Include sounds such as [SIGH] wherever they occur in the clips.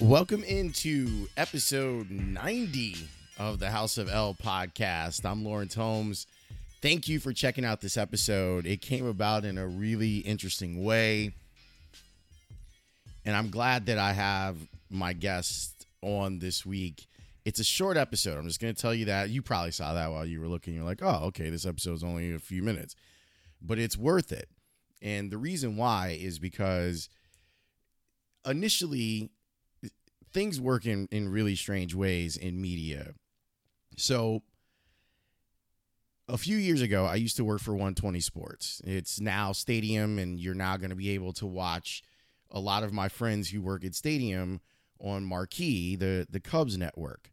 Welcome into episode 90 of the House of L podcast. I'm Lawrence Holmes. Thank you for checking out this episode. It came about in a really interesting way. And I'm glad that I have my guest on this week. It's a short episode. I'm just going to tell you that. You probably saw that while you were looking. You're like, oh, okay, this episode's only a few minutes, but it's worth it. And the reason why is because initially things work in, in really strange ways in media. So, a few years ago, I used to work for 120 Sports. It's now Stadium, and you're now going to be able to watch a lot of my friends who work at Stadium on Marquee, the, the Cubs network.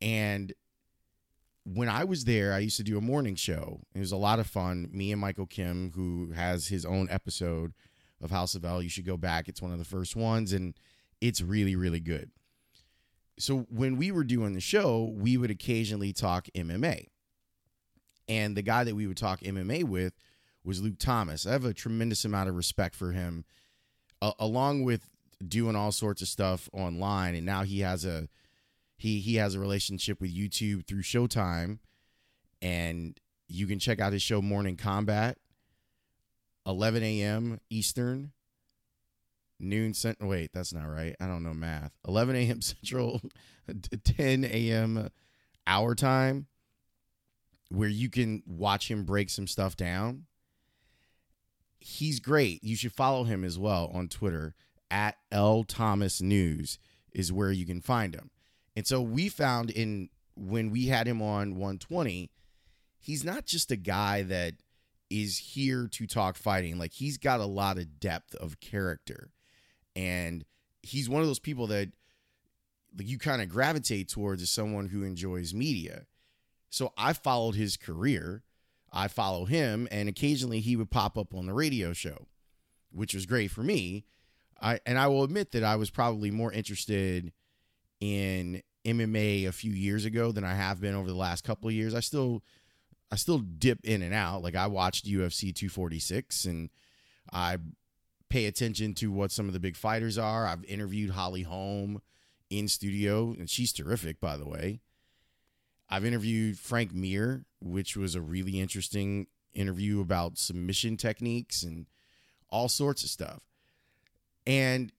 And when I was there, I used to do a morning show. It was a lot of fun. Me and Michael Kim, who has his own episode of House of L, you should go back. It's one of the first ones. And it's really, really good. So when we were doing the show, we would occasionally talk MMA. And the guy that we would talk MMA with was Luke Thomas. I have a tremendous amount of respect for him, uh, along with doing all sorts of stuff online. And now he has a he he has a relationship with YouTube through Showtime, and you can check out his show Morning Combat, 11 a.m. Eastern, noon central. Wait, that's not right. I don't know math. 11 a.m. [LAUGHS] Central, 10 a.m. our time, where you can watch him break some stuff down. He's great. You should follow him as well on Twitter at L Thomas News is where you can find him. And so we found in when we had him on 120, he's not just a guy that is here to talk fighting. Like he's got a lot of depth of character and he's one of those people that you kind of gravitate towards as someone who enjoys media. So I followed his career. I follow him, and occasionally he would pop up on the radio show, which was great for me. I and I will admit that I was probably more interested in MMA a few years ago than I have been over the last couple of years. I still I still dip in and out. Like I watched UFC 246 and I pay attention to what some of the big fighters are. I've interviewed Holly Holm in studio, and she's terrific, by the way. I've interviewed Frank Mir, which was a really interesting interview about submission techniques and all sorts of stuff. And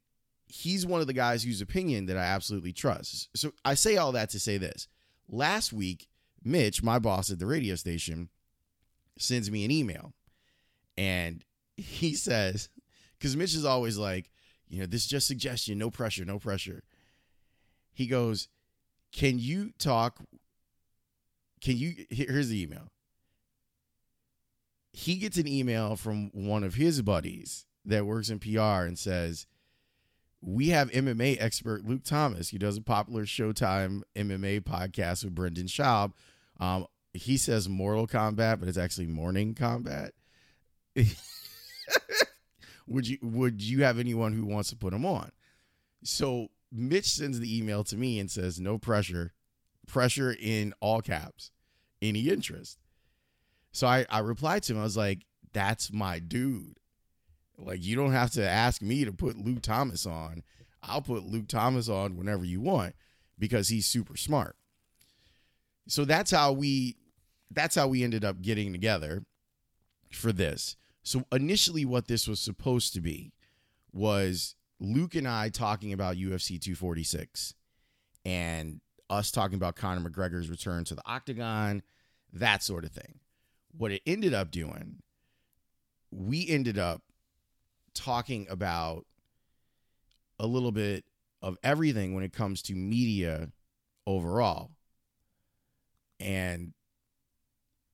he's one of the guys whose opinion that I absolutely trust. So I say all that to say this. Last week, Mitch, my boss at the radio station, sends me an email and [LAUGHS] he says, because Mitch is always like, you know, this is just suggestion, no pressure, no pressure. He goes, Can you talk? Can you? Here's the email. He gets an email from one of his buddies that works in PR and says, We have MMA expert Luke Thomas. He does a popular Showtime MMA podcast with Brendan Schaub. Um, he says Mortal Kombat, but it's actually Morning Combat. [LAUGHS] would you would you have anyone who wants to put him on? So Mitch sends the email to me and says, no pressure, pressure in all caps, any interest. So I, I replied to him, I was like, that's my dude. Like, you don't have to ask me to put Luke Thomas on. I'll put Luke Thomas on whenever you want. because he's super smart. So that's how we that's how we ended up getting together for this. So initially what this was supposed to be was Luke and I talking about UFC 246 and us talking about Conor McGregor's return to the octagon, that sort of thing. What it ended up doing, we ended up talking about a little bit of everything when it comes to media overall. And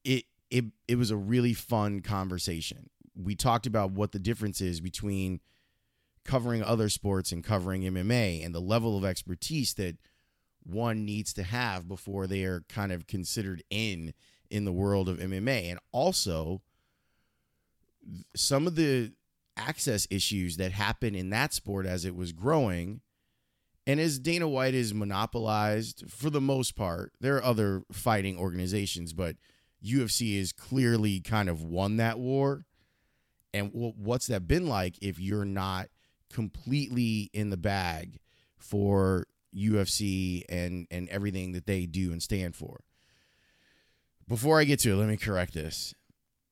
it it it was a really fun conversation. We talked about what the difference is between covering other sports and covering MMA and the level of expertise that one needs to have before they are kind of considered in in the world of MMA and also some of the access issues that happen in that sport as it was growing and as Dana White is monopolized for the most part there are other fighting organizations but UFC is clearly kind of won that war and what's that been like if you're not completely in the bag for UFC and and everything that they do and stand for. Before I get to it, let me correct this.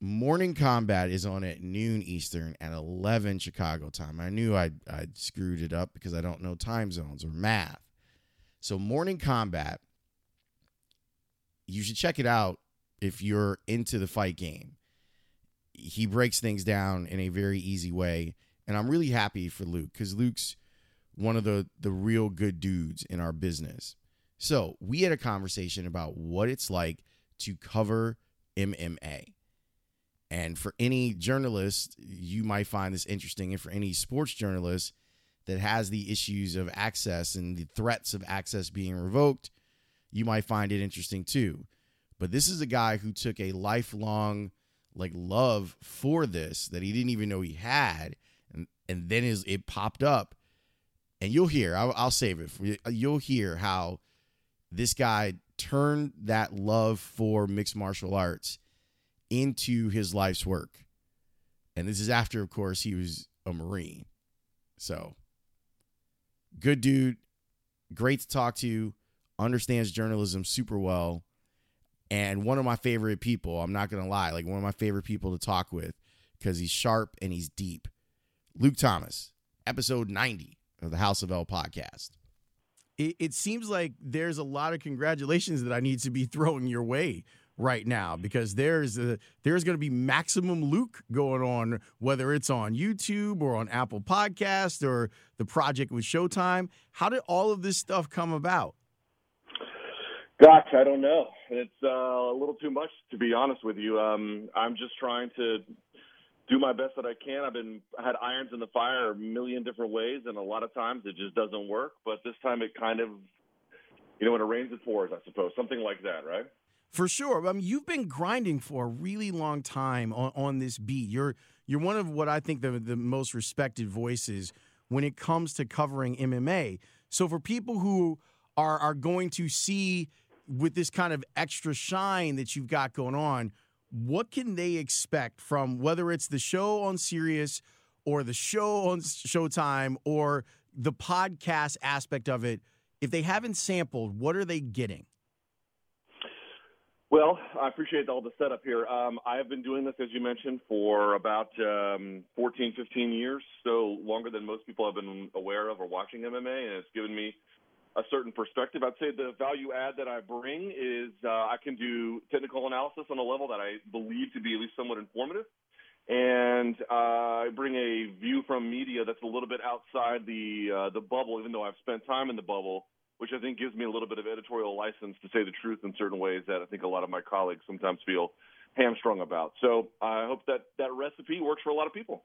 Morning Combat is on at noon Eastern at 11 Chicago time. I knew I'd, I'd screwed it up because I don't know time zones or math. So, Morning Combat, you should check it out if you're into the fight game. He breaks things down in a very easy way. And I'm really happy for Luke because Luke's one of the the real good dudes in our business. So we had a conversation about what it's like to cover MMA. And for any journalist, you might find this interesting. And for any sports journalist that has the issues of access and the threats of access being revoked, you might find it interesting too. But this is a guy who took a lifelong like love for this that he didn't even know he had and and then is it popped up, and you'll hear. I'll, I'll save it. For you. Uh, you'll hear how this guy turned that love for mixed martial arts into his life's work, and this is after, of course, he was a marine. So, good dude, great to talk to, understands journalism super well, and one of my favorite people. I'm not gonna lie, like one of my favorite people to talk with because he's sharp and he's deep. Luke Thomas, episode 90 of the House of L podcast. It, it, seems like there's a lot of congratulations that I need to be [LAUGHS] throwing your way right now because there's a, there's going to be maximum Luke going on, whether it's on YouTube or on Apple Podcast or the project with Showtime. How did all of this stuff come about? Gosh, I don't know. It's uh, a little too much, to be honest with you. Um, I'm just trying to do my best that I can. I've been had irons in the fire a million different ways, and a lot of times it just doesn't work. But this time it kind of, you know, when it rains it pours. I suppose something like that, right? For sure. I mean, you've been grinding for a really long time on, on this beat. You're you're one of what I think the the most respected voices when it comes to covering MMA. So for people who are are going to see with this kind of extra shine that you've got going on, what can they expect from whether it's the show on Sirius or the show on Showtime or the podcast aspect of it? If they haven't sampled, what are they getting? Well, I appreciate all the setup here. Um, I have been doing this, as you mentioned, for about um, 14, 15 years, so longer than most people have been aware of or watching MMA, and it's given me a certain perspective. I'd say the value add that I bring is uh, I can do technical analysis on a level that I believe to be at least somewhat informative. And uh, I bring a view from media that's a little bit outside the uh, the bubble, even though I've spent time in the bubble, which I think gives me a little bit of editorial license to say the truth in certain ways that I think a lot of my colleagues sometimes feel hamstrung about. So I hope that that recipe works for a lot of people.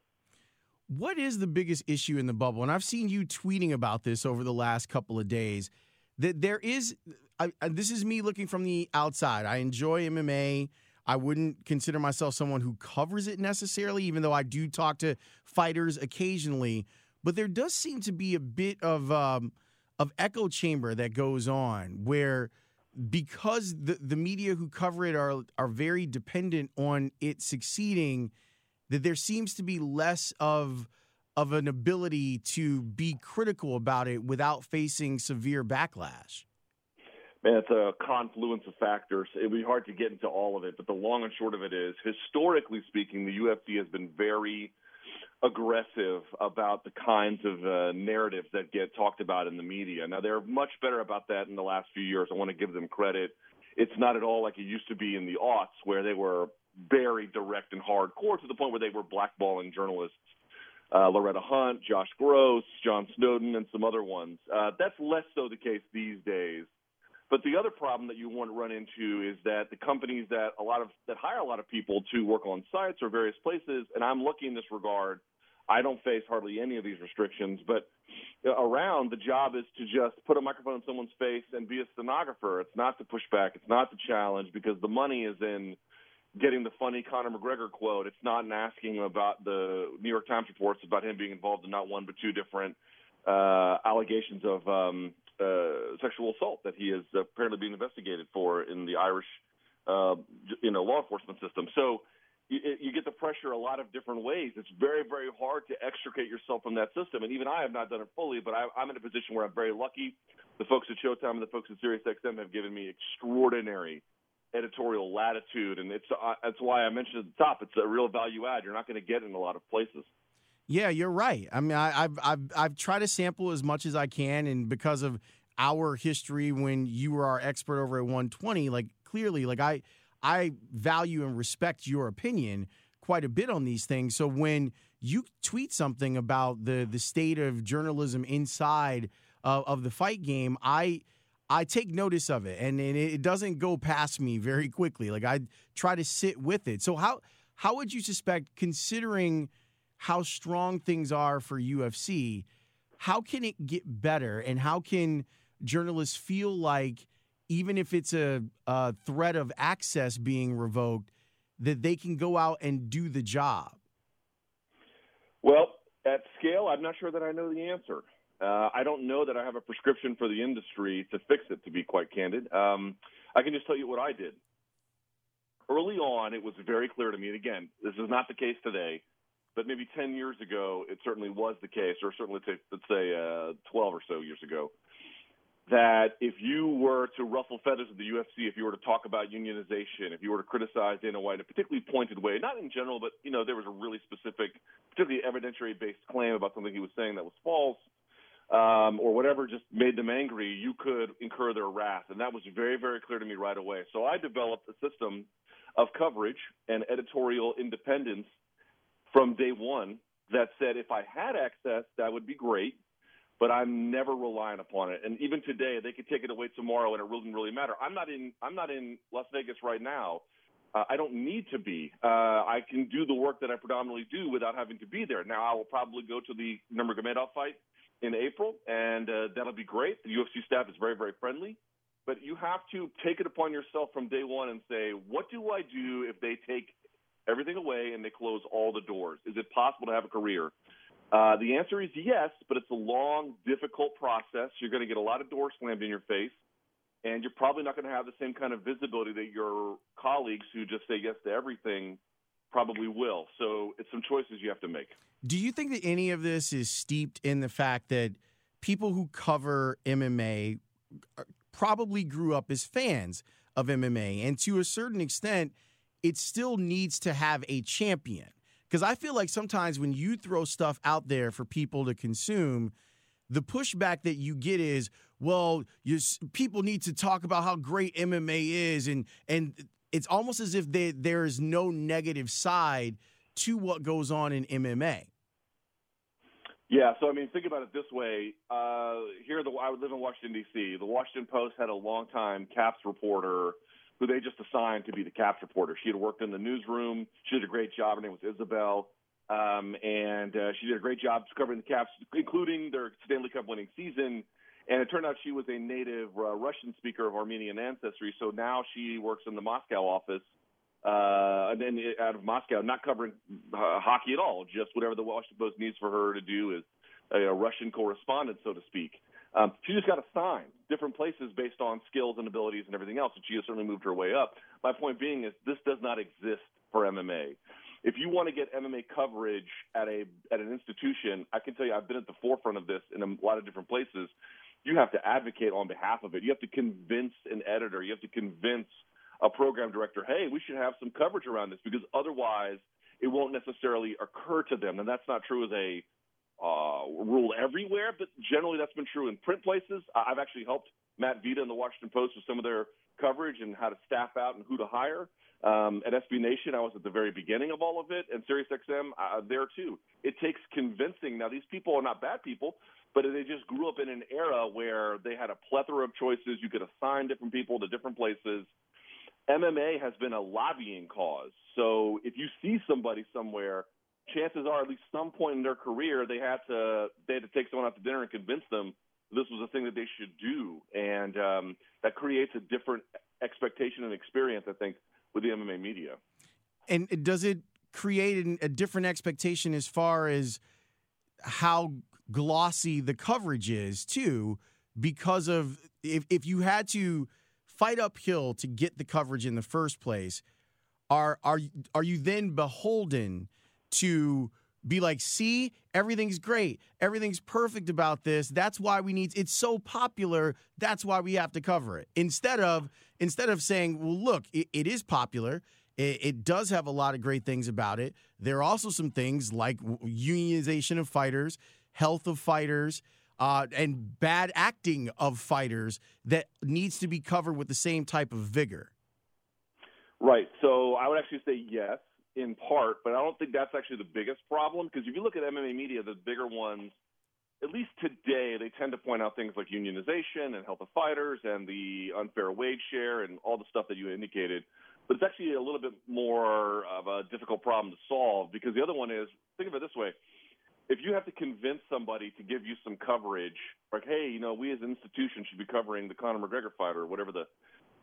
What is the biggest issue in the bubble? And I've seen you tweeting about this over the last couple of days. That there is, I, this is me looking from the outside. I enjoy MMA. I wouldn't consider myself someone who covers it necessarily, even though I do talk to fighters occasionally. But there does seem to be a bit of um, of echo chamber that goes on where because the the media who cover it are are very dependent on it succeeding that there seems to be less of of an ability to be critical about it without facing severe backlash. Man, it's a confluence of factors. It'd be hard to get into all of it, but the long and short of it is, historically speaking, the UFC has been very aggressive about the kinds of uh, narratives that get talked about in the media. Now, they're much better about that in the last few years. I want to give them credit. It's not at all like it used to be in the aughts, where they were very direct and hardcore to the point where they were blackballing journalists. Uh, Loretta Hunt, Josh Gross, John Snowden, and some other ones. Uh, that's less so the case these days. But the other problem that you want to run into is that the companies that a lot of that hire a lot of people to work on sites or various places, and I'm lucky in this regard. I don't face hardly any of these restrictions, but around the job is to just put a microphone in someone's face and be a stenographer. It's not to push back. It's not to challenge because the money is in getting the funny Conor McGregor quote. It's not in asking about the New York Times reports about him being involved in not one but two different uh, allegations of um, uh, sexual assault that he is apparently being investigated for in the Irish, uh, you know, law enforcement system. So you, you get the pressure a lot of different ways. It's very, very hard to extricate yourself from that system. And even I have not done it fully, but I, I'm in a position where I'm very lucky. The folks at Showtime and the folks at SiriusXM have given me extraordinary editorial latitude, and it's uh, that's why I mentioned at the top. It's a real value add. You're not going to get in a lot of places. Yeah, you're right. I mean, I, have I've I've tried to sample as much as I can, and because of our history, when you were our expert over at 120, like clearly, like I I value and respect your opinion quite a bit on these things. So when you tweet something about the the state of journalism inside of, of the fight game, I I take notice of it, and, and it doesn't go past me very quickly. Like I try to sit with it. So how how would you suspect, considering how strong things are for UFC, how can it get better, and how can journalists feel like even if it's a, a threat of access being revoked, that they can go out and do the job? Well, at scale, I'm not sure that I know the answer. Uh, I don't know that I have a prescription for the industry to fix it, to be quite candid. Um, I can just tell you what I did. Early on, it was very clear to me, and again, this is not the case today, but maybe 10 years ago, it certainly was the case, or certainly, t- let's say, uh, 12 or so years ago, that if you were to ruffle feathers of the UFC, if you were to talk about unionization, if you were to criticize Dana White in a particularly pointed way, not in general, but you know there was a really specific, particularly evidentiary-based claim about something he was saying that was false, um, or whatever just made them angry, you could incur their wrath, and that was very, very clear to me right away. So I developed a system of coverage and editorial independence from day one that said if I had access, that would be great but I'm never relying upon it. And even today, they could take it away tomorrow, and it wouldn't really matter. I'm not in. I'm not in Las Vegas right now. Uh, I don't need to be. Uh, I can do the work that I predominantly do without having to be there. Now, I will probably go to the Nurmagomedov fight in April, and uh, that'll be great. The UFC staff is very, very friendly. But you have to take it upon yourself from day one and say, what do I do if they take everything away and they close all the doors? Is it possible to have a career? Uh, the answer is yes, but it's a long, difficult process. You're going to get a lot of doors slammed in your face, and you're probably not going to have the same kind of visibility that your colleagues who just say yes to everything probably will. So it's some choices you have to make. Do you think that any of this is steeped in the fact that people who cover MMA uh, probably grew up as fans of MMA, and to a certain extent, it still needs to have a champion? Because I feel like sometimes when you throw stuff out there for people to consume, the pushback that you get is, well, you, people need to talk about how great MMA is, and and it's almost as if they, there is no negative side to what goes on in MMA. Yeah, so I mean, think about it this way. Uh, here, the, I live in Washington D.C. The Washington Post had a long-time Caps reporter who they just assigned to be the Caps reporter. She had worked in the newsroom. She did a great job. Her name was Isabel. Um, and uh, she did a great job covering the Caps, including their Stanley Cup winning season. And it turned out she was a native uh, Russian speaker of Armenian ancestry. So now she works in the Moscow office, uh, and then out of Moscow, not covering uh, hockey at all, just whatever the Washington Post needs for her to do as a, a Russian correspondent, so to speak. Um, she just got assigned different places based on skills and abilities and everything else, and she has certainly moved her way up. My point being is this does not exist for MMA. If you want to get MMA coverage at a at an institution, I can tell you I've been at the forefront of this in a lot of different places. You have to advocate on behalf of it. You have to convince an editor. You have to convince a program director, hey, we should have some coverage around this because otherwise it won't necessarily occur to them. And that's not true as a uh, rule everywhere, but generally that's been true in print places. I've actually helped Matt Vita in the Washington Post with some of their coverage and how to staff out and who to hire. Um, at SB Nation, I was at the very beginning of all of it, and SiriusXM uh, there too. It takes convincing. Now, these people are not bad people, but they just grew up in an era where they had a plethora of choices. You could assign different people to different places. MMA has been a lobbying cause. So if you see somebody somewhere, chances are at least some point in their career they had to they had to take someone out to dinner and convince them this was a thing that they should do, and um, that creates a different expectation and experience. I think with the MMA media. And does it create a different expectation as far as how glossy the coverage is too? Because of if if you had to fight uphill to get the coverage in the first place, are are are you then beholden to be like, see, everything's great, everything's perfect about this. That's why we need. It's so popular. That's why we have to cover it. Instead of instead of saying, well, look, it, it is popular. It, it, does have a lot of great things about it. There are also some things like unionization of fighters, health of fighters uh, and bad acting of fighters that needs to be covered with the same type of vigor. Right. So I would actually say yes, in part, but I don't think that's actually the biggest problem because if you look at MMA media, the bigger ones, at least today, they tend to point out things like unionization and health of fighters and the unfair wage share and all the stuff that you indicated. But it's actually a little bit more of a difficult problem to solve because the other one is think of it this way if you have to convince somebody to give you some coverage, like, hey, you know, we as an institution should be covering the Conor McGregor fight or whatever the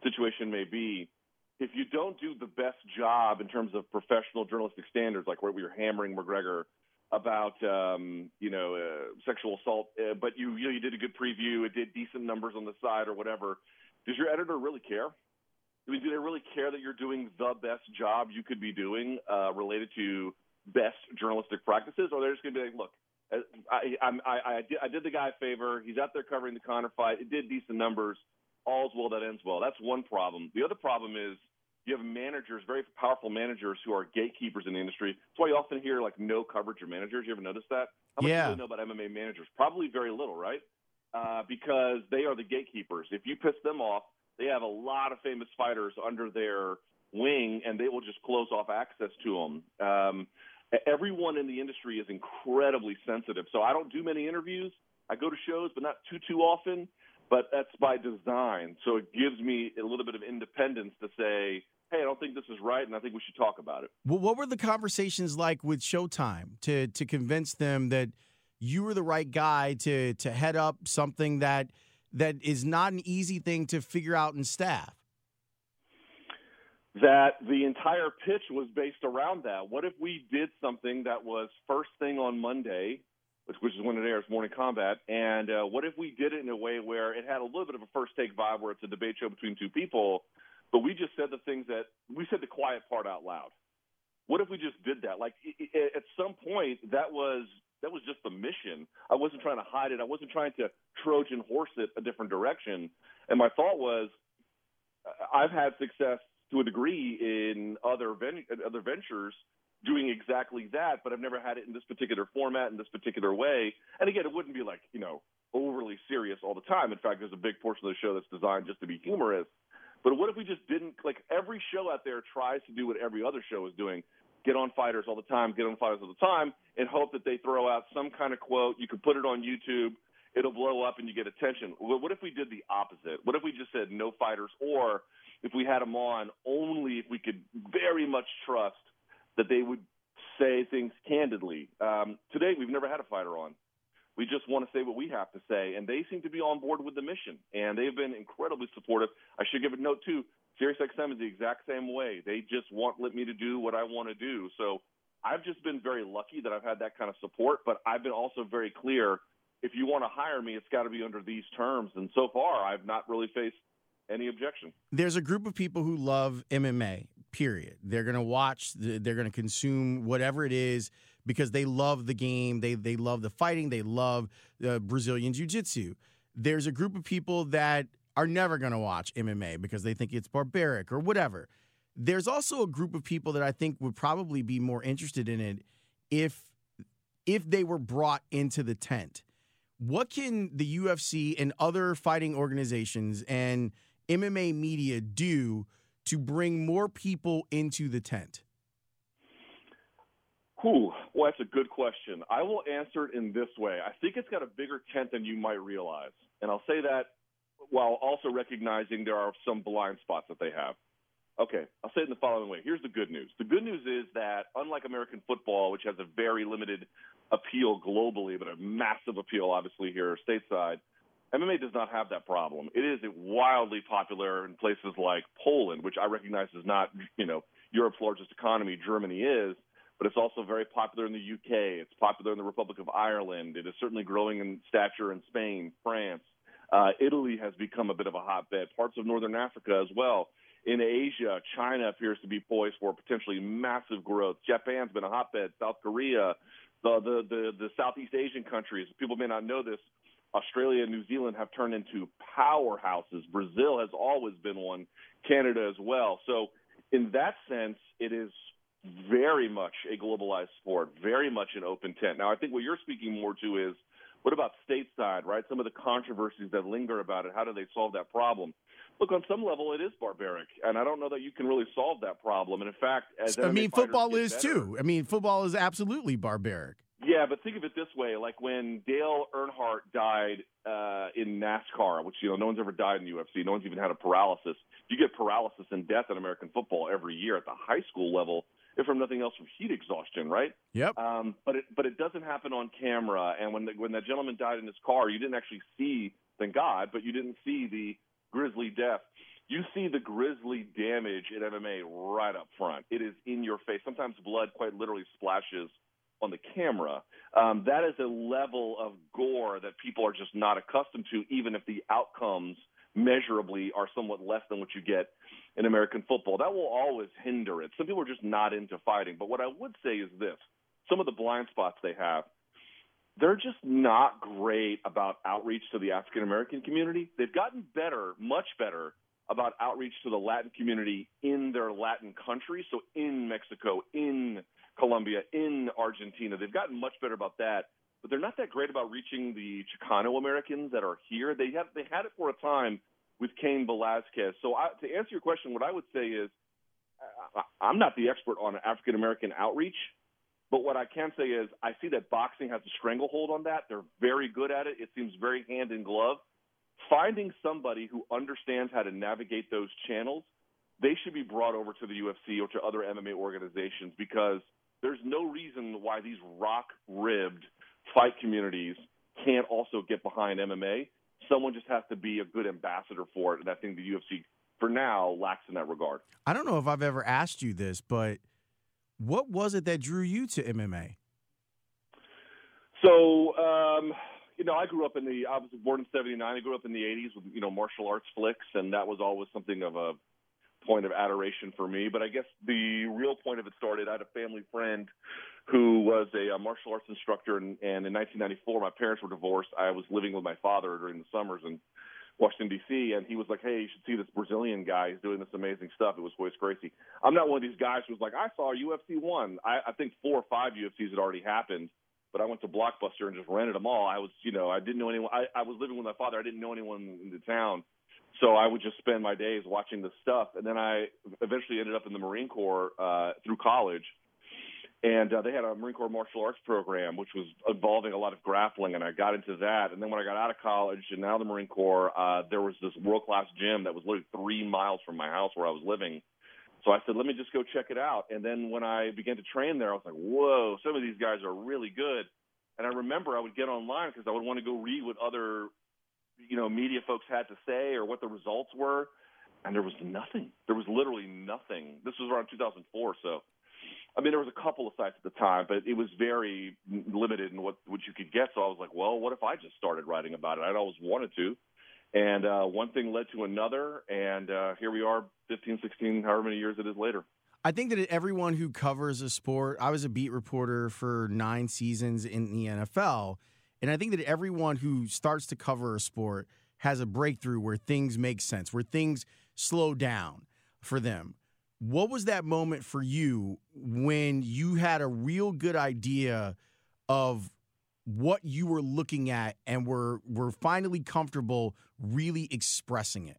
situation may be, if you don't do the best job in terms of professional journalistic standards, like where we were hammering McGregor about, um, you know, uh, sexual assault, uh, but you, you know, you did a good preview, it did decent numbers on the side or whatever, does your editor really care? I mean, do they really care that you're doing the best job you could be doing uh, related to best journalistic practices, or they're just going to be like, look, I, I, I, I, did, I did the guy a favor. He's out there covering the Conor fight. It did decent numbers. All's well that ends well. That's one problem. The other problem is you have managers, very powerful managers who are gatekeepers in the industry. That's why you often hear like no coverage of managers. You ever notice that? How much yeah. do they know about MMA managers? Probably very little, right? Uh, because they are the gatekeepers. If you piss them off, they have a lot of famous fighters under their wing, and they will just close off access to them. Um, everyone in the industry is incredibly sensitive. So I don't do many interviews. I go to shows, but not too too often. But that's by design. So it gives me a little bit of independence to say, hey, I don't think this is right, and I think we should talk about it. Well, what were the conversations like with Showtime to to convince them that you were the right guy to to head up something that that is not an easy thing to figure out in staff? That the entire pitch was based around that. What if we did something that was first thing on Monday, which, which is when it airs, Morning Combat, and uh, what if we did it in a way where it had a little bit of a first take vibe, where it's a debate show between two people, but we just said the things that we said the quiet part out loud. What if we just did that? Like at some point, that was that was just the mission. I wasn't trying to hide it. I wasn't trying to Trojan horse it a different direction. And my thought was, I've had success to a degree in other ven- other ventures doing exactly that, but I've never had it in this particular format in this particular way. And again, it wouldn't be like you know overly serious all the time. In fact, there's a big portion of the show that's designed just to be humorous. But what if we just didn't like every show out there tries to do what every other show is doing? Get on fighters all the time, get on fighters all the time, and hope that they throw out some kind of quote. You can put it on YouTube, it'll blow up and you get attention. What if we did the opposite? What if we just said no fighters or if we had them on only if we could very much trust that they would say things candidly. Um, today, we've never had a fighter on. We just want to say what we have to say, and they seem to be on board with the mission, and they've been incredibly supportive. I should give a note too. SiriusXM is the exact same way. They just want let me to do what I want to do. So I've just been very lucky that I've had that kind of support, but I've been also very clear. If you want to hire me, it's got to be under these terms. And so far, I've not really faced any objection. There's a group of people who love MMA, period. They're going to watch, they're going to consume whatever it is because they love the game. They, they love the fighting. They love uh, Brazilian Jiu Jitsu. there's a group of people that are never going to watch MMA because they think it's barbaric or whatever. There's also a group of people that I think would probably be more interested in it if if they were brought into the tent. What can the UFC and other fighting organizations and MMA media do to bring more people into the tent? Whew. Well, that's a good question. I will answer it in this way. I think it's got a bigger tent than you might realize. And I'll say that while also recognizing there are some blind spots that they have. Okay, I'll say it in the following way. Here's the good news. The good news is that unlike American football, which has a very limited appeal globally, but a massive appeal obviously here stateside, MMA does not have that problem. It is wildly popular in places like Poland, which I recognize is not, you know, Europe's largest economy. Germany is, but it's also very popular in the UK. It's popular in the Republic of Ireland. It is certainly growing in stature in Spain, France. Uh, Italy has become a bit of a hotbed. Parts of Northern Africa as well. In Asia, China appears to be poised for potentially massive growth. Japan's been a hotbed. South Korea, the the the, the Southeast Asian countries. People may not know this. Australia and New Zealand have turned into powerhouses. Brazil has always been one. Canada as well. So in that sense, it is very much a globalized sport, very much an open tent. Now, I think what you're speaking more to is what about stateside, right? Some of the controversies that linger about it. How do they solve that problem? Look, on some level, it is barbaric, and I don't know that you can really solve that problem. And in fact, as I mean, football is better, too. I mean, football is absolutely barbaric. Yeah, but think of it this way: like when Dale Earnhardt died uh, in NASCAR, which you know no one's ever died in the UFC, no one's even had a paralysis. You get paralysis and death in American football every year at the high school level if from nothing else from heat exhaustion, right? Yep. Um, but it but it doesn't happen on camera. And when the, when that gentleman died in his car, you didn't actually see, thank God, but you didn't see the grisly death. You see the grisly damage in MMA right up front. It is in your face. Sometimes blood quite literally splashes on the camera. Um, that is a level of gore that people are just not accustomed to, even if the outcomes measurably are somewhat less than what you get in American football. That will always hinder it. Some people are just not into fighting. But what I would say is this some of the blind spots they have, they're just not great about outreach to the African American community. They've gotten better, much better, about outreach to the Latin community in their Latin countries. So in Mexico, in Colombia, in Argentina. They've gotten much better about that. But they're not that great about reaching the Chicano Americans that are here. They have they had it for a time with Cain Velasquez. So I, to answer your question, what I would say is I, I'm not the expert on African American outreach, but what I can say is I see that boxing has a stranglehold on that. They're very good at it. It seems very hand in glove. Finding somebody who understands how to navigate those channels, they should be brought over to the UFC or to other MMA organizations because there's no reason why these rock ribbed fight communities can't also get behind MMA someone just has to be a good ambassador for it, and I think the UFC for now lacks in that regard. I don't know if I've ever asked you this, but what was it that drew you to MMA? So, um, you know, I grew up in the. I was born in '79. I grew up in the '80s with you know martial arts flicks, and that was always something of a point of adoration for me. But I guess the real point of it started. I had a family friend who was a, a martial arts instructor, and, and in 1994, my parents were divorced. I was living with my father during the summers in Washington D.C., and he was like, "Hey, you should see this Brazilian guy. He's doing this amazing stuff." It was Royce Gracie. I'm not one of these guys who's like, "I saw UFC one." I, I think four or five UFCs had already happened. But I went to Blockbuster and just rented them all. I was, you know, I didn't know anyone. I, I was living with my father. I didn't know anyone in the town. So I would just spend my days watching this stuff, and then I eventually ended up in the Marine Corps uh, through college, and uh, they had a Marine Corps martial arts program, which was involving a lot of grappling, and I got into that. And then when I got out of college and now the Marine Corps, uh, there was this world class gym that was literally three miles from my house where I was living. So I said, let me just go check it out. And then when I began to train there, I was like, whoa, some of these guys are really good. And I remember I would get online because I would want to go read what other you know media folks had to say or what the results were, and there was nothing. There was literally nothing. This was around 2004, so I mean there was a couple of sites at the time, but it was very limited in what what you could get. So I was like, well, what if I just started writing about it? I'd always wanted to. And uh, one thing led to another, and uh, here we are, 15, 16, however many years it is later. I think that everyone who covers a sport, I was a beat reporter for nine seasons in the NFL, And I think that everyone who starts to cover a sport has a breakthrough where things make sense, where things slow down for them. What was that moment for you when you had a real good idea of what you were looking at and were were finally comfortable really expressing it?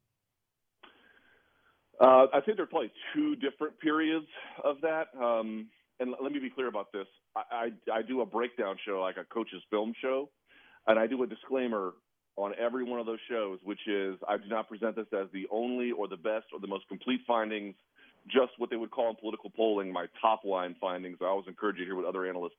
Uh, I think there are probably two different periods of that. Um, and let me be clear about this. I, I, do a breakdown show, like a coach's film show, and I do a disclaimer on every one of those shows, which is I do not present this as the only or the best or the most complete findings, just what they would call in political polling my top line findings. I always encourage you to hear what other analysts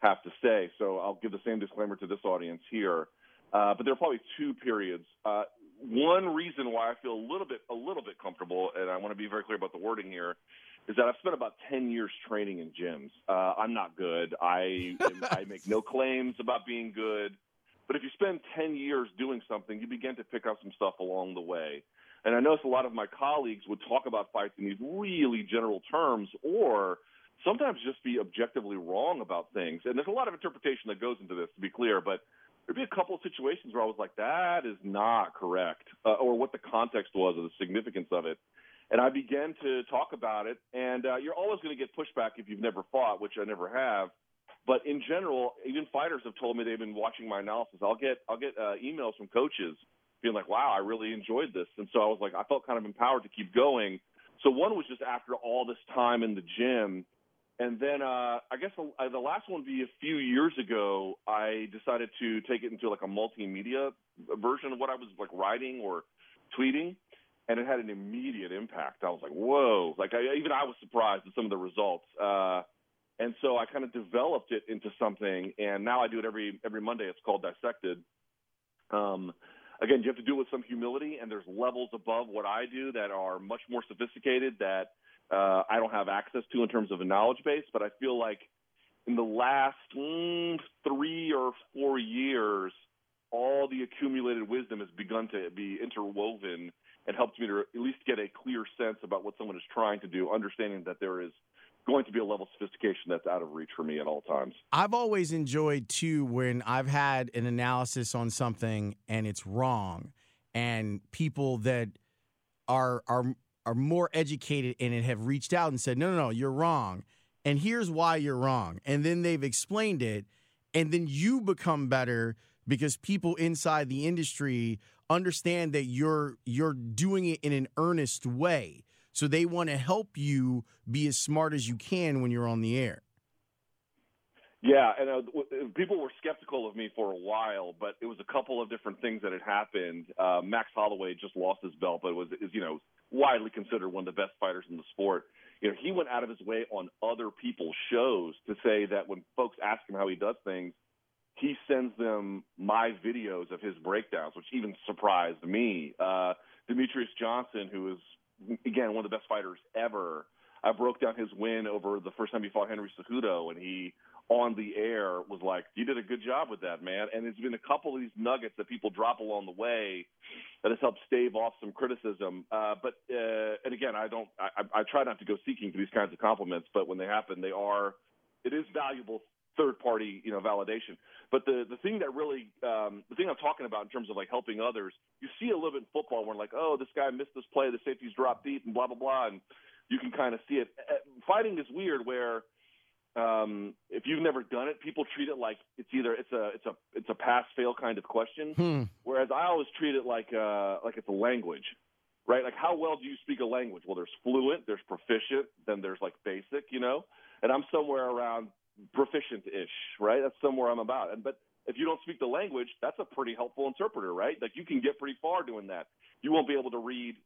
have to say. So I'll give the same disclaimer to this audience here. Uh, but there are probably two periods. Uh, one reason why I feel a little bit a little bit comfortable, and I want to be very clear about the wording here, is that I've spent about ten years training in gyms. Uh, I'm not good. I [LAUGHS] I make no claims about being good, but if you spend ten years doing something, you begin to pick up some stuff along the way. And I notice a lot of my colleagues would talk about fights in these really general terms, or sometimes just be objectively wrong about things. And there's a lot of interpretation that goes into this, to be clear, but there'd be a couple of situations where I was like, that is not correct, uh, or what the context was or the significance of it. And I began to talk about it, and uh, you're always going to get pushback if you've never fought, which I never have. But in general, even fighters have told me they've been watching my analysis. I'll get I'll get uh, emails from coaches being like, "Wow, I really enjoyed this," and so I was like, I felt kind of empowered to keep going. So one was just after all this time in the gym, and then uh, I guess the, uh, the last one would be a few years ago. I decided to take it into like a multimedia version of what I was like writing or tweeting, and it had an immediate impact. I was like, "Whoa!" Like I, even I was surprised at some of the results. Uh, and so I kind of developed it into something, and now I do it every every Monday. It's called Dissected. Um, again, you have to do it with some humility, and there's levels above what I do that are much more sophisticated that uh, I don't have access to in terms of a knowledge base, but I feel like in the last mm, three or four years, all the accumulated wisdom has begun to be interwoven and helped me to at least get a clear sense about what someone is trying to do, understanding that there is going to be a level of sophistication that's out of reach for me at all times. I've always enjoyed too when I've had an analysis on something and it's wrong, and people that are are are more educated in it have reached out and said, no, no, no, you're wrong. And here's why you're wrong. And then they've explained it. And then you become better because people inside the industry understand that you're you're doing it in an earnest way. So they want to help you be as smart as you can when you're on the air. Yeah, and uh, people were skeptical of me for a while, but it was a couple of different things that had happened. Uh, Max Holloway just lost his belt, but was is you know widely considered one of the best fighters in the sport. You know, he went out of his way on other people's shows to say that when folks ask him how he does things, he sends them my videos of his breakdowns, which even surprised me. Uh, Demetrious Johnson, who is again one of the best fighters ever. I broke down his win over the first time he fought Henry Cejudo, and he on the air was like, "You did a good job with that, man." And there's been a couple of these nuggets that people drop along the way that has helped stave off some criticism. Uh, but uh, and again, I don't, I, I try not to go seeking for these kinds of compliments, but when they happen, they are, it is valuable third party, you know, validation. But the the thing that really, um, the thing I'm talking about in terms of like helping others, you see a little bit in football where like, oh, this guy missed this play, the safety's dropped deep, and blah blah blah, and you can kind of see it. Uh, fighting is weird where um, if you've never done it, people treat it like it's either it's a it's a it's a pass fail kind of question. Hmm. Whereas I always treat it like uh, like it's a language, right? Like how well do you speak a language? Well, there's fluent, there's proficient, then there's like basic, you know. And I'm somewhere around proficient-ish, right? That's somewhere I'm about. And but if you don't speak the language, that's a pretty helpful interpreter, right? Like you can get pretty far doing that. You won't be able to read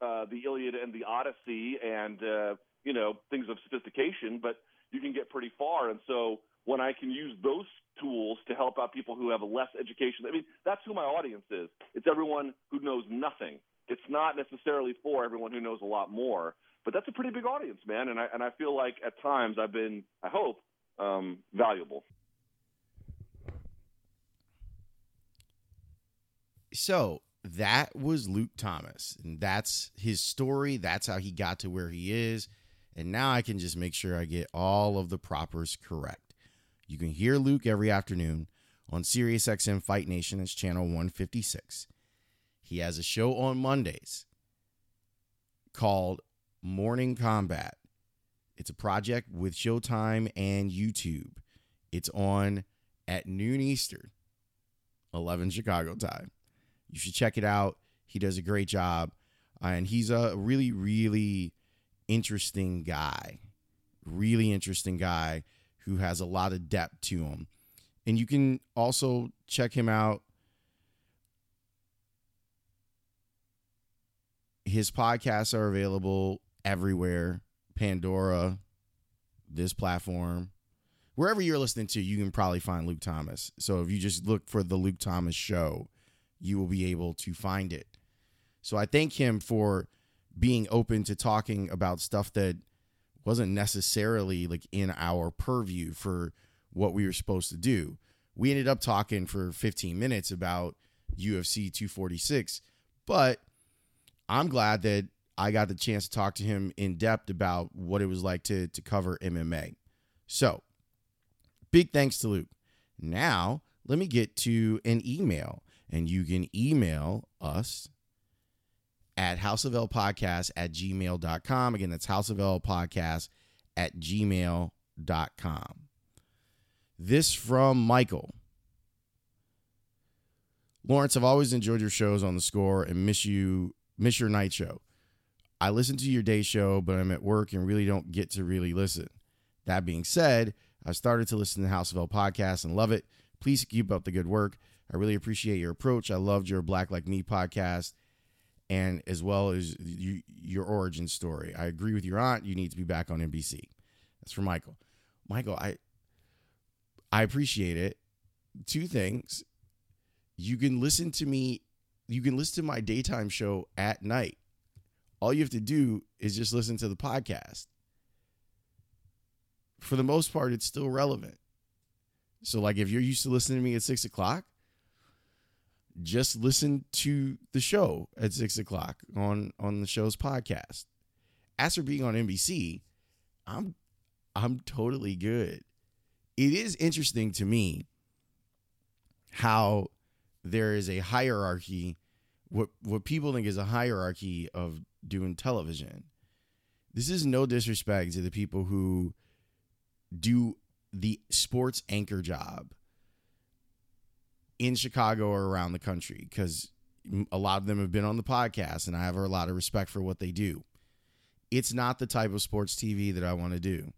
uh, the Iliad and the Odyssey and uh, you know things of sophistication, but you can get pretty far. And so when I can use those tools to help out people who have less education, I mean, that's who my audience is. It's everyone who knows nothing. It's not necessarily for everyone who knows a lot more, but that's a pretty big audience, man. And I and I feel like at times I've been, I hope, um, valuable. So that was Luke Thomas, and that's his story. That's how he got to where he is. And now I can just make sure I get all of the propers correct. You can hear Luke every afternoon on SiriusXM Fight Nation. It's channel 156. He has a show on Mondays called Morning Combat. It's a project with Showtime and YouTube. It's on at noon Eastern, 11 Chicago time. You should check it out. He does a great job. Uh, and he's a really, really interesting guy. Really interesting guy who has a lot of depth to him. And you can also check him out. His podcasts are available everywhere Pandora, this platform, wherever you're listening to, you can probably find Luke Thomas. So if you just look for the Luke Thomas show, you will be able to find it. So I thank him for being open to talking about stuff that wasn't necessarily like in our purview for what we were supposed to do. We ended up talking for 15 minutes about UFC 246, but I'm glad that I got the chance to talk to him in depth about what it was like to to cover MMA. So, big thanks to Luke. Now, let me get to an email, and you can email us at houseoflpodcast at gmail.com. Again, that's houseoflpodcast at gmail.com. This from Michael. Laurence, I've always enjoyed your shows on the score and miss you miss your night show. I listen to your day show, but I'm at work and really don't get to really listen. That being said, I started to listen to the House of L podcast and love it. Please keep up the good work. I really appreciate your approach. I loved your Black Like Me podcast and as well as you, your origin story. I agree with your aunt. You need to be back on NBC. That's for Michael. Michael, I I appreciate it. Two things. You can listen to me. You can listen to my daytime show at night all you have to do is just listen to the podcast. For the most part, it's still relevant. So, like, if you're used to listening to me at six o'clock, just listen to the show at six o'clock on on the show's podcast. As for being on NBC, I'm I'm totally good. It is interesting to me how there is a hierarchy what what people think is a hierarchy of doing television. This is no disrespect to the people who do the sports anchor job in Chicago or around the country because a lot of them have been on the podcast and I have a lot of respect for what they do. It's not the type of sports TV that I want to do.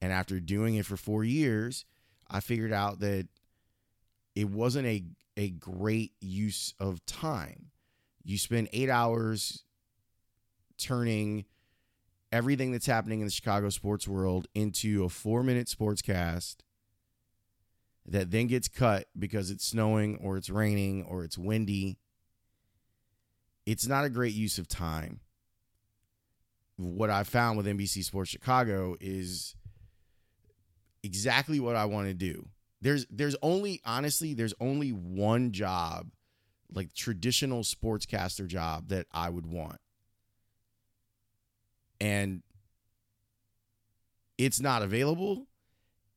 And after doing it for four years, I figured out that it wasn't a, a great use of time. You spend eight hours turning everything that's happening in the Chicago sports world into a four minute sportscast that then gets cut because it's snowing or it's raining or it's windy. It's not a great use of time. What I found with NBC Sports Chicago is exactly what I want to do. There's there's only honestly there's only one job like traditional sportscaster job that I would want and it's not available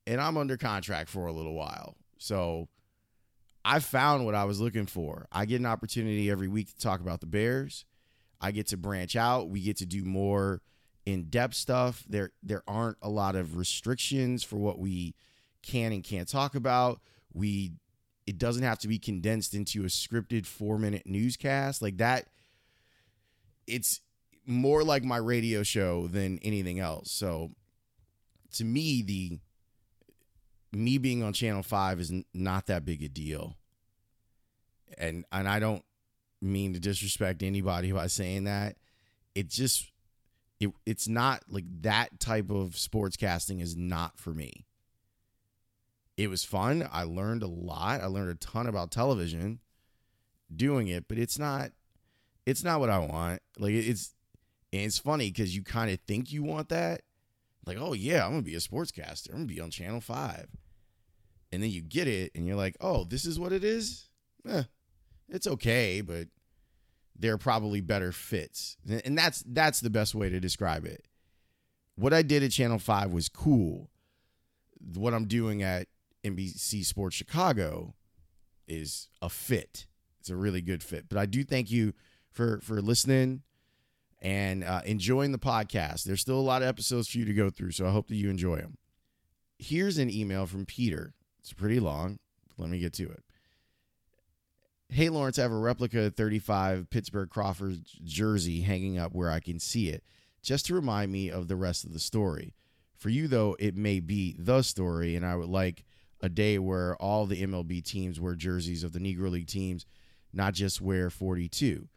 and I'm under contract for a little while. So I found what I was looking for. I get an opportunity every week to talk about the Bears. I get to branch out. We get to do more in-depth stuff. There there aren't a lot of restrictions for what we can and can't talk about. We it doesn't have to be condensed into a scripted 4-minute newscast like that. It's more like my radio show than anything else. So to me, the me being on Channel Five is not that big a deal, and and I don't mean to disrespect anybody by saying that. It just it it's not like that type of sportscasting is not for me. It was fun. I learned a lot. I learned a ton about television doing it, but it's not it's not what I want. Like it's and it's funny because you kind of think you want that. Like, oh, yeah, I'm going to be a sportscaster. I'm going to be on Channel 5. And then you get it and you're like, oh, this is what it is? Eh, it's okay, but there are probably better fits. And that's that's the best way to describe it. What I did at Channel 5 was cool. What I'm doing at NBC Sports Chicago is a fit. It's a really good fit. But I do thank you for for listening and uh, enjoying the podcast. There's still a lot of episodes for you to go through, so I hope that you enjoy them. Here's an email from Peter. It's pretty long. Let me get to it. Hey, Laurence, I have a replica 35 Pittsburgh Crawford jersey hanging up where I can see it, just to remind me of the rest of the story. For you, though, it may be the story, and I would like a day where all the MLB teams wear jerseys of the Negro League teams, not just wear 42.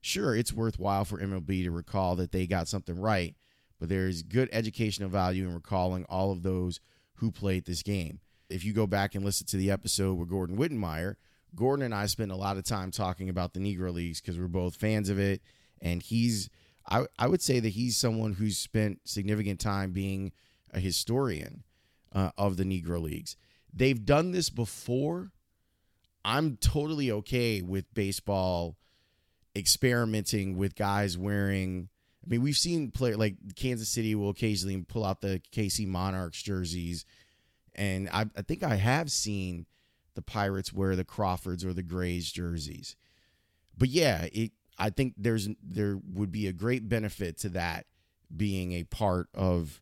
Sure, it's worthwhile for MLB to recall that they got something right, but there is good educational value in recalling all of those who played this game. If you go back and listen to the episode with Gordon Wittenmyer, Gordon and I spent a lot of time talking about the Negro Leagues because we're both fans of it. And he's, I, I would say that he's someone who's spent significant time being a historian uh, of the Negro Leagues. They've done this before. I'm totally okay with baseball experimenting with guys wearing. I mean, we've seen player like Kansas City will occasionally pull out the KC Monarchs jerseys, and I, I think I have seen the Pirates wear the Crawfords or the Grays jerseys. But yeah, it. I think there's there would be a great benefit to that being a part of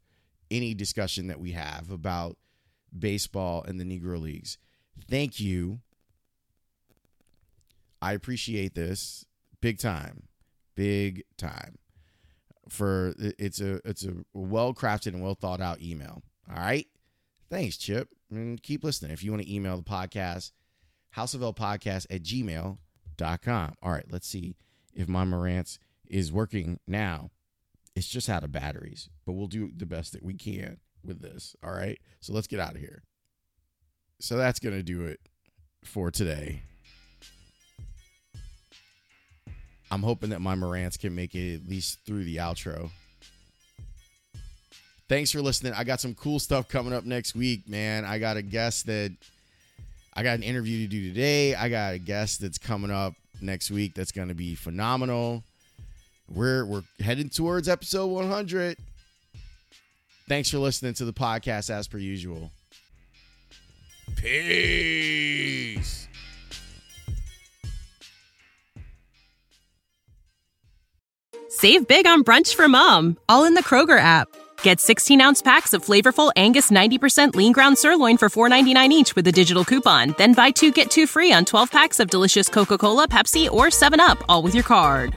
any discussion that we have about baseball and the Negro Leagues. Thank you. I appreciate this big time, big time. For it's a it's a well crafted and well thought out email. All right, thanks, Chip, and keep listening. If you want to email the podcast, houseoflpodcast at gmail.com. All right, let's see if my Marantz is working now. It's just out of batteries, but we'll do the best that we can with this. All right. So let's get out of here. So that's going to do it for today. I'm hoping that my Marantz can make it at least through the outro. Thanks for listening. I got some cool stuff coming up next week, man. I got a guest that I got an interview to do today. I got a guest that's coming up next week that's going to be phenomenal. We're we're heading towards episode 100. Thanks for listening to the podcast as per usual. Peace. Save big on brunch for mom, all in the Kroger app. Get 16 ounce packs of flavorful Angus 90% lean ground sirloin for $4.99 each with a digital coupon. Then buy two get two free on 12 packs of delicious Coca Cola, Pepsi, or 7UP, all with your card.